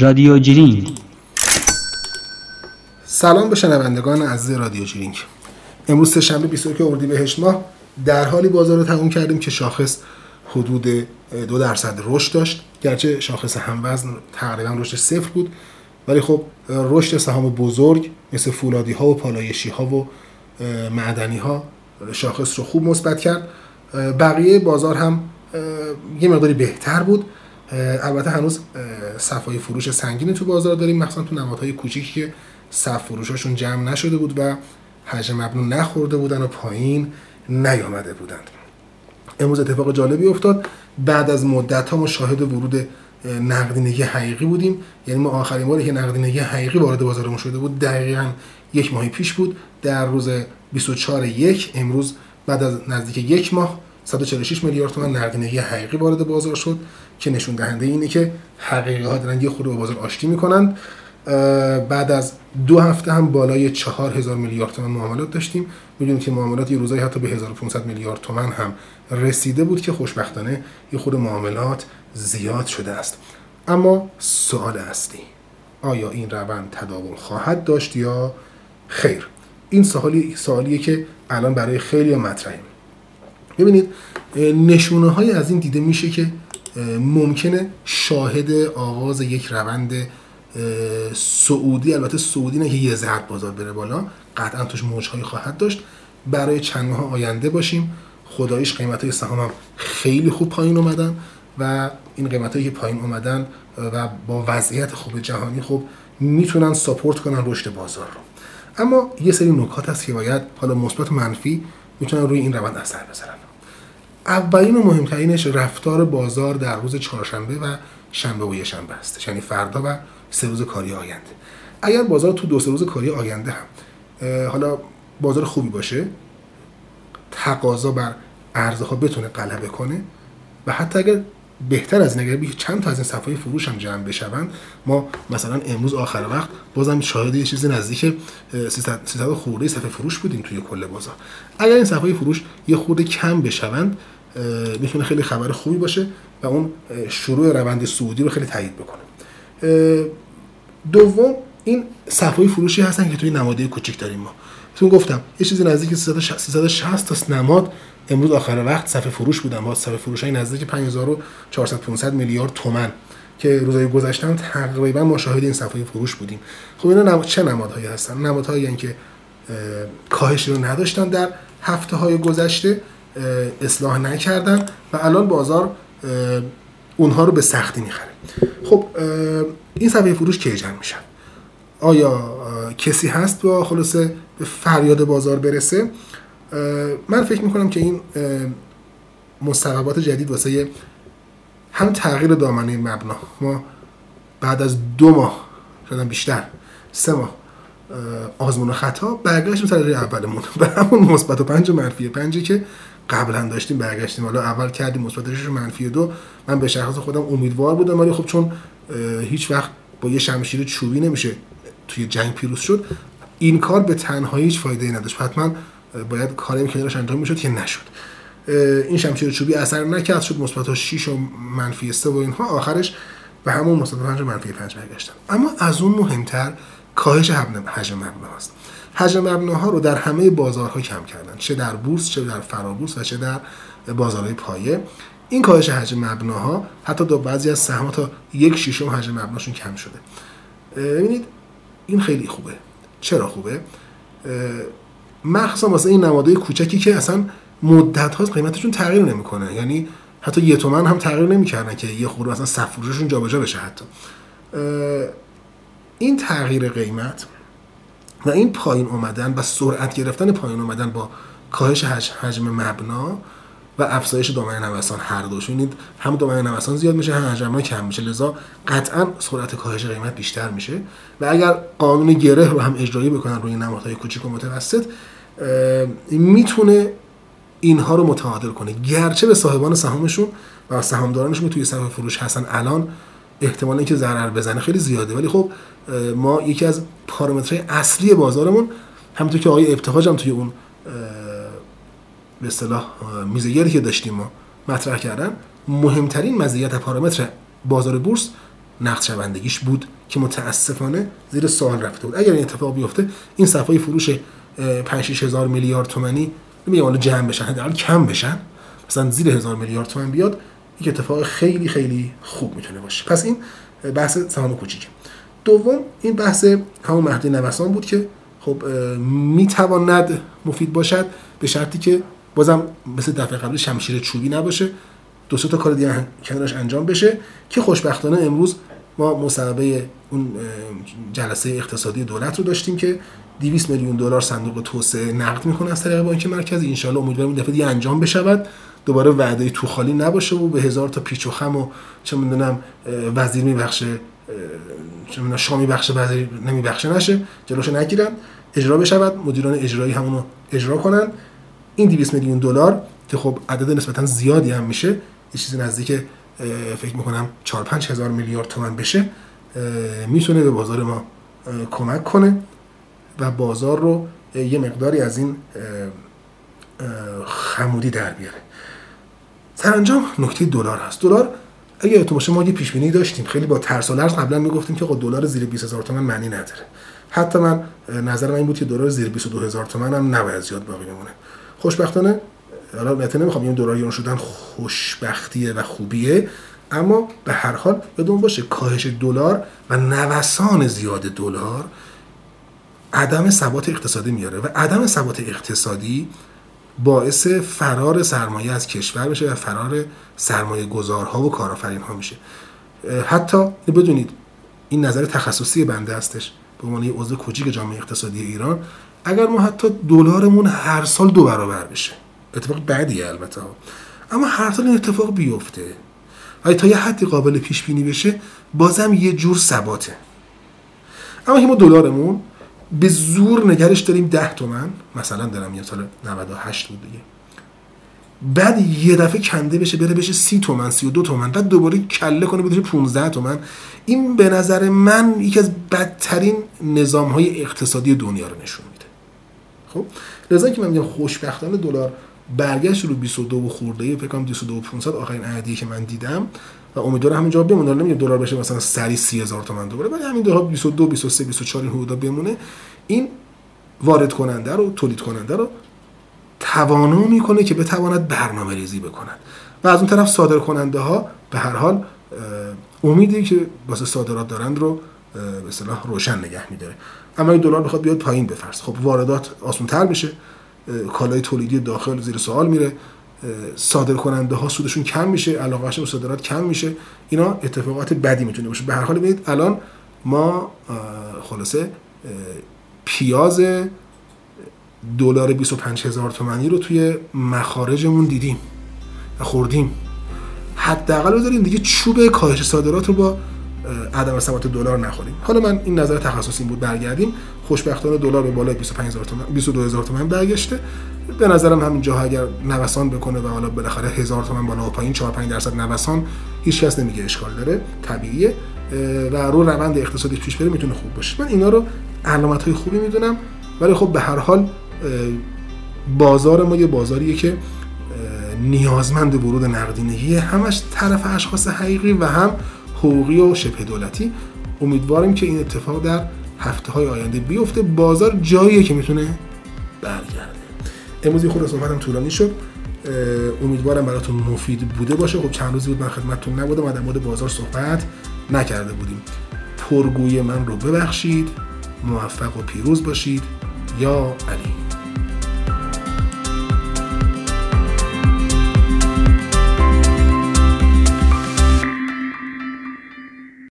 رادیو جرینگ سلام به شنوندگان عزیز رادیو جرینگ امروز سهشنبه 21 اردیبهشت ماه. در حالی بازار رو تموم کردیم که شاخص حدود دو درصد رشد داشت. گرچه شاخص هموزن تقریبا رشد صفر بود ولی خب رشد سهام بزرگ مثل فولادی ها و پالایشی ها و معدنی ها شاخص رو خوب مثبت کرد. بقیه بازار هم یه مقداری بهتر بود. البته هنوز صفای فروش سنگینی تو بازار داریم مخصوصا تو نمادهای کوچیکی که صف فروشاشون جمع نشده بود و حجم مبنو نخورده بودن و پایین نیامده بودند. امروز اتفاق جالبی افتاد. بعد از مدت ها ما شاهد ورود نقدینگی حقیقی بودیم. یعنی ما آخرین باری که نقدینگی حقیقی وارد بازارمون شده بود دقیقا یک ماه پیش بود. در روز 24 یک امروز بعد از نزدیک یک ماه 146 میلیارد تومان نقدینگی حقیقی وارد بازار شد که نشون دهنده اینه که حقیقی ها دارن یه خورده با بازار آشتی می‌کنن. بعد از دو هفته هم بالای 4000 میلیارد تومان معاملات داشتیم. می‌دونید که معاملات یه روزایی حتی به 1500 میلیارد تومان هم رسیده بود که خوشبختانه یه خود معاملات زیاد شده است. اما سوال اصلی آیا این روند تداوم خواهد داشت یا خیر؟ این سوالی سوالیه که الان برای خیلی مطرحه ببینید نشونه های از این دیده میشه که ممکنه شاهد آغاز یک روند سعودی البته سعودی نه که یه زرد بازار بره بالا قطعا توش موجهایی خواهد داشت. برای چند ماه آینده باشیم. خدایش قیمت های سهام هم خیلی خوب پایین اومدن و این قیمت هایی که پایین اومدن و با وضعیت خوب جهانی خوب می‌تونن ساپورت کنن رشد بازار رو. اما یه سری نکات هست که باید حالا مثبت و منفی می‌تونن روی این روند اثر بذارن. اولین و مهمترینش رفتار بازار در روز چهارشنبه و شنبه و یه شنبه هستش یعنی فردا و سه روز کاری آینده. اگر بازار تو دو سه روز کاری آینده هم حالا بازار خوبی باشه تقاضا بر ارزها بتونه غلبه کنه و حتی اگر بهتر از این اگر چند تا از این صفحه فروش هم جمع بشوند ما مثلا امروز آخر وقت بازم شاهد یه چیز نزدیک 300 خورده صفحه فروش بودیم توی کل بازار. اگر این صفحه فروش یه خورده کم بشوند می‌تونه خیلی خبر خوبی باشه و اون شروع روند سعودی رو خیلی تایید بکنه. دوم این صفحه فروشی هستن که توی نماده کوچیک داریم ما. تو گفتم یه چیزی نزدیک 360 تا نماد امروز آخر وقت صفحه فروش بودن. با صفحه فروش های نزدیک 5400 500 میلیارد تومن که روزهای گذشته تقریبا ما شاهد این صفحه فروش بودیم. خب اینا نماد چه نمادهایی هستن؟ نمادهایی که کاهشی رو نداشتن در هفته های گذشته. اصلاح نکردن و الان بازار اونها رو به سختی می‌خره. خب این صفحه فروش کی جمع میشن آیا کسی هست با خلاصه به فریاد بازار برسه؟ من فکر می‌کنم که این مستقبات جدید واسه هم تغییر دامنه مبنا. ما بعد از دو ماه شدن بیشتر سه ماه آزمون و خطا برگشتیم سر اولمون. به همون مثبت و پنج و منفی پنجی که قبلا داشتیم برگشتیم. حالا اول کردیم مثبت و منفی دو. من به شخص خودم امیدوار بودم ولی خب چون هیچ وقت با یه شمشیر چوبی نمیشه توی جنگ پیروز شد. این کار به تنهایی هیچ فایده ای نداشت. حتما باید کاری که داشت انجام می‌شد که نشد. این شمشیر چوبی اثر نکرد. شد مثبت 6 و منفی 3 و اینها. آخرش به همون مثبت 5 و منفی 5 برگشتن. اما از اون مهمتر کاهش حجم مبنا است حجم مبناها رو در همه بازارها کم کردن چه در بورس چه در فرابورس و چه در بازارهای پایه. این کاهش حجم مبناها حتی در بعضی از سهم‌ها تا یک شیشم حجم مبناشون کم شده. ببینید این خیلی خوبه. چرا خوبه؟ مخصوصا واسه این نمادهای کوچکی که اصلا مدت هاست قیمتشون تغییر نمی‌کنه. یعنی حتی یه تومن هم تغییر نمی‌کردن که یه خورده مثلا صف فروششون جابجا بشه حتی. این تغییر قیمت و این پایین اومدن و سرعت گرفتن پایین اومدن با کاهش حجم مبنا و افزایش دامنه نوسان هر دوش ببینید هم دامنه نوسان زیاد میشه هم حجم کم میشه. لذا قطعا سرعت کاهش قیمت بیشتر میشه. و اگر قانون گره رو هم اجرایی بکنن روی نمادهای کوچیک و متوسط می‌تونه اینها رو متعادل کنه. گرچه به صاحبان سهامشون و سهامدارانشون توی صفحه فروش هستن الان احتمال اینکه ضرر بزنه خیلی زیاده. ولی خب ما یکی از پارامترهای اصلی بازارمون همونطور که آقای ابتهاج هم توی اون به اصطلاح میزگری که داشتیم ما مطرح کردن مهمترین مزیت پارامتر بازار بورس نقد شوندگیش بود که متاسفانه زیر سوال رفته بود. اگر این اتفاق بیفته این صفای فروش 5 هزار میلیارد تومانی نمیگم حالا جمع بشن حداقل کم بشن مثلا زیر هزار میلیارد تومن بیاد یک اتفاق خیلی خیلی خوب می‌تونه باشه. پس این بحث سهام کوچیکه. دوم این بحث همون مهدی نوسان بود که خب می‌تواند مفید باشد به شرطی که بازم مثل دفعه قبل شمشیر چوبی نباشه. دو تا کار دیگه کنارش انجام بشه که خوشبختانه امروز ما مصاحبه اون جلسه اقتصادی دولت رو داشتیم که 200 میلیون دلار صندوق توسعه نقد می‌کنه از طریق بانک مرکزی. ان امیدواریم این دفعه دیگه انجام بشود. دوباره وعده تو خالی نباشه و به هزار تا پیچ و خم و چه می‌دونم وزیر میبخشه چه می‌دونم شامی بخشه وزیر نمیبخشه نشه جلوشو نگیرن اجرا بشود مدیران اجرایی همونو اجرا کنن. این 200 میلیون دلار که خب عدد نسبتا زیادی هم میشه یه چیزی نزدیک فکر می‌کنم 4 5 هزار میلیارد تومن بشه می‌تونه به بازار ما کمک کنه و بازار رو یه مقداری از این خمودی در بیاره. سرانجام نکته دلار هست. دلار اگه یادتون باشه ما یه پیش بینی داشتیم. خیلی با ترس و لرز قبلا می‌گفتیم که خب دلار زیر 20000 تومان معنی نداره. حتی من نظر من این بود که دلار زیر 22000 تومان هم نباید زیاد باقی بمونه. خوشبختانه حالا البته نمی‌خوام این دلار یورو شدن خوشبختیه و خوبیه اما به هر حال بدون باشه کاهش دلار و نوسان زیاد دلار عدم ثبات اقتصادی میاره. و عدم ثبات اقتصادی باعث فرار سرمایه از کشور بشه و فرار سرمایه گذارها و کارآفرین ها میشه حتی بدونید این نظر تخصصی بنده هستش به عنوان یه عضو کوچیک جامعه اقتصادی ایران اگر ما حتی دلارمون هر سال دو برابر بشه اتفاق بعدیه البته. اما هر سال این اتفاق بیفته و تا یه حدی قابل پیش بینی بشه بازم یه جور ثباته. اما ما دلارمون به زور نگرش داریم ده تومن. مثلا دارم یه سال 98 بود دیگه. بعد یه دفعه کنده بشه بره بشه سی تومن سی و دو تومن بعد دوباره کله کنه بشه 15 تومن. این به نظر من یکی از بدترین نظام های اقتصادی دنیا رو نشون میده. خب؟ لذا که من میگم خوشبختانه دلار برگشت رو 22 و خورده فکر کنم 22 و 500 آخرین عددی که من دیدم. و امیدوارم همینجا بمونه. نمیگم دلار بشه مثلا سری 30000 تومان دوباره ولی همین دلار 22 23 24 این حدودا بمونه. این وارد کننده رو تولید کننده رو توانا می‌کنه که بتواند برنامه ریزی بکنند و از اون طرف صادر کننده ها به هر حال امیدی که واسه صادرات دارند رو به اصطلاح روشن نگه میداره. اما این دلار بخواد بیاد پایین بفرست خب واردات آسان‌تر میشه. کالای تولیدی داخل زیر سوال میره. صادر کننده ها سودشون کم میشه علاقهشون به صادرات کم میشه. اینا اتفاقات بدی می‌تونه باشه. به هر حال ببینید الان ما خلاصه پیاز دلار 25 هزار تومانی رو توی مخارجمون دیدیم و خوردیم. حداقل بذاریم دیگه چوب کاهش صادرات رو با عدم ثبات دلار نخوریم. حالا من این نظر تخصصی بود برگردیم. خوشبختانه دلار به بالای 25000 تومان 22000 تومان برگشته. به نظرم همین جاها اگر نوسان بکنه و حالا بالاخره 1000 تومان بالا و پایین 4 5 درصد نوسان هیچ کس نمیگه اشکال داره طبیعیه. و رو روند اقتصادی پیش بره می‌تونه خوب باشه. من اینا رو علامت های خوبی می‌دونم ولی خب به هر حال بازار ما یه بازاریه که نیازمند ورود نقدینگی. همش طرف اشخاص حقیقی و هم حقوقی و شبه دولتی. امیدواریم که این اتفاق در هفته های آینده بیفته. بازار جاییه که می‌تونه برگرده. امروز خود صحبتم طولانی شد. امیدوارم براتون مفید بوده باشه. خب چند روزی بود من خدمتتون نبودم و در مورد بازار صحبت نکرده بودیم. پرگوی من رو ببخشید. موفق و پیروز باشید. یا علی.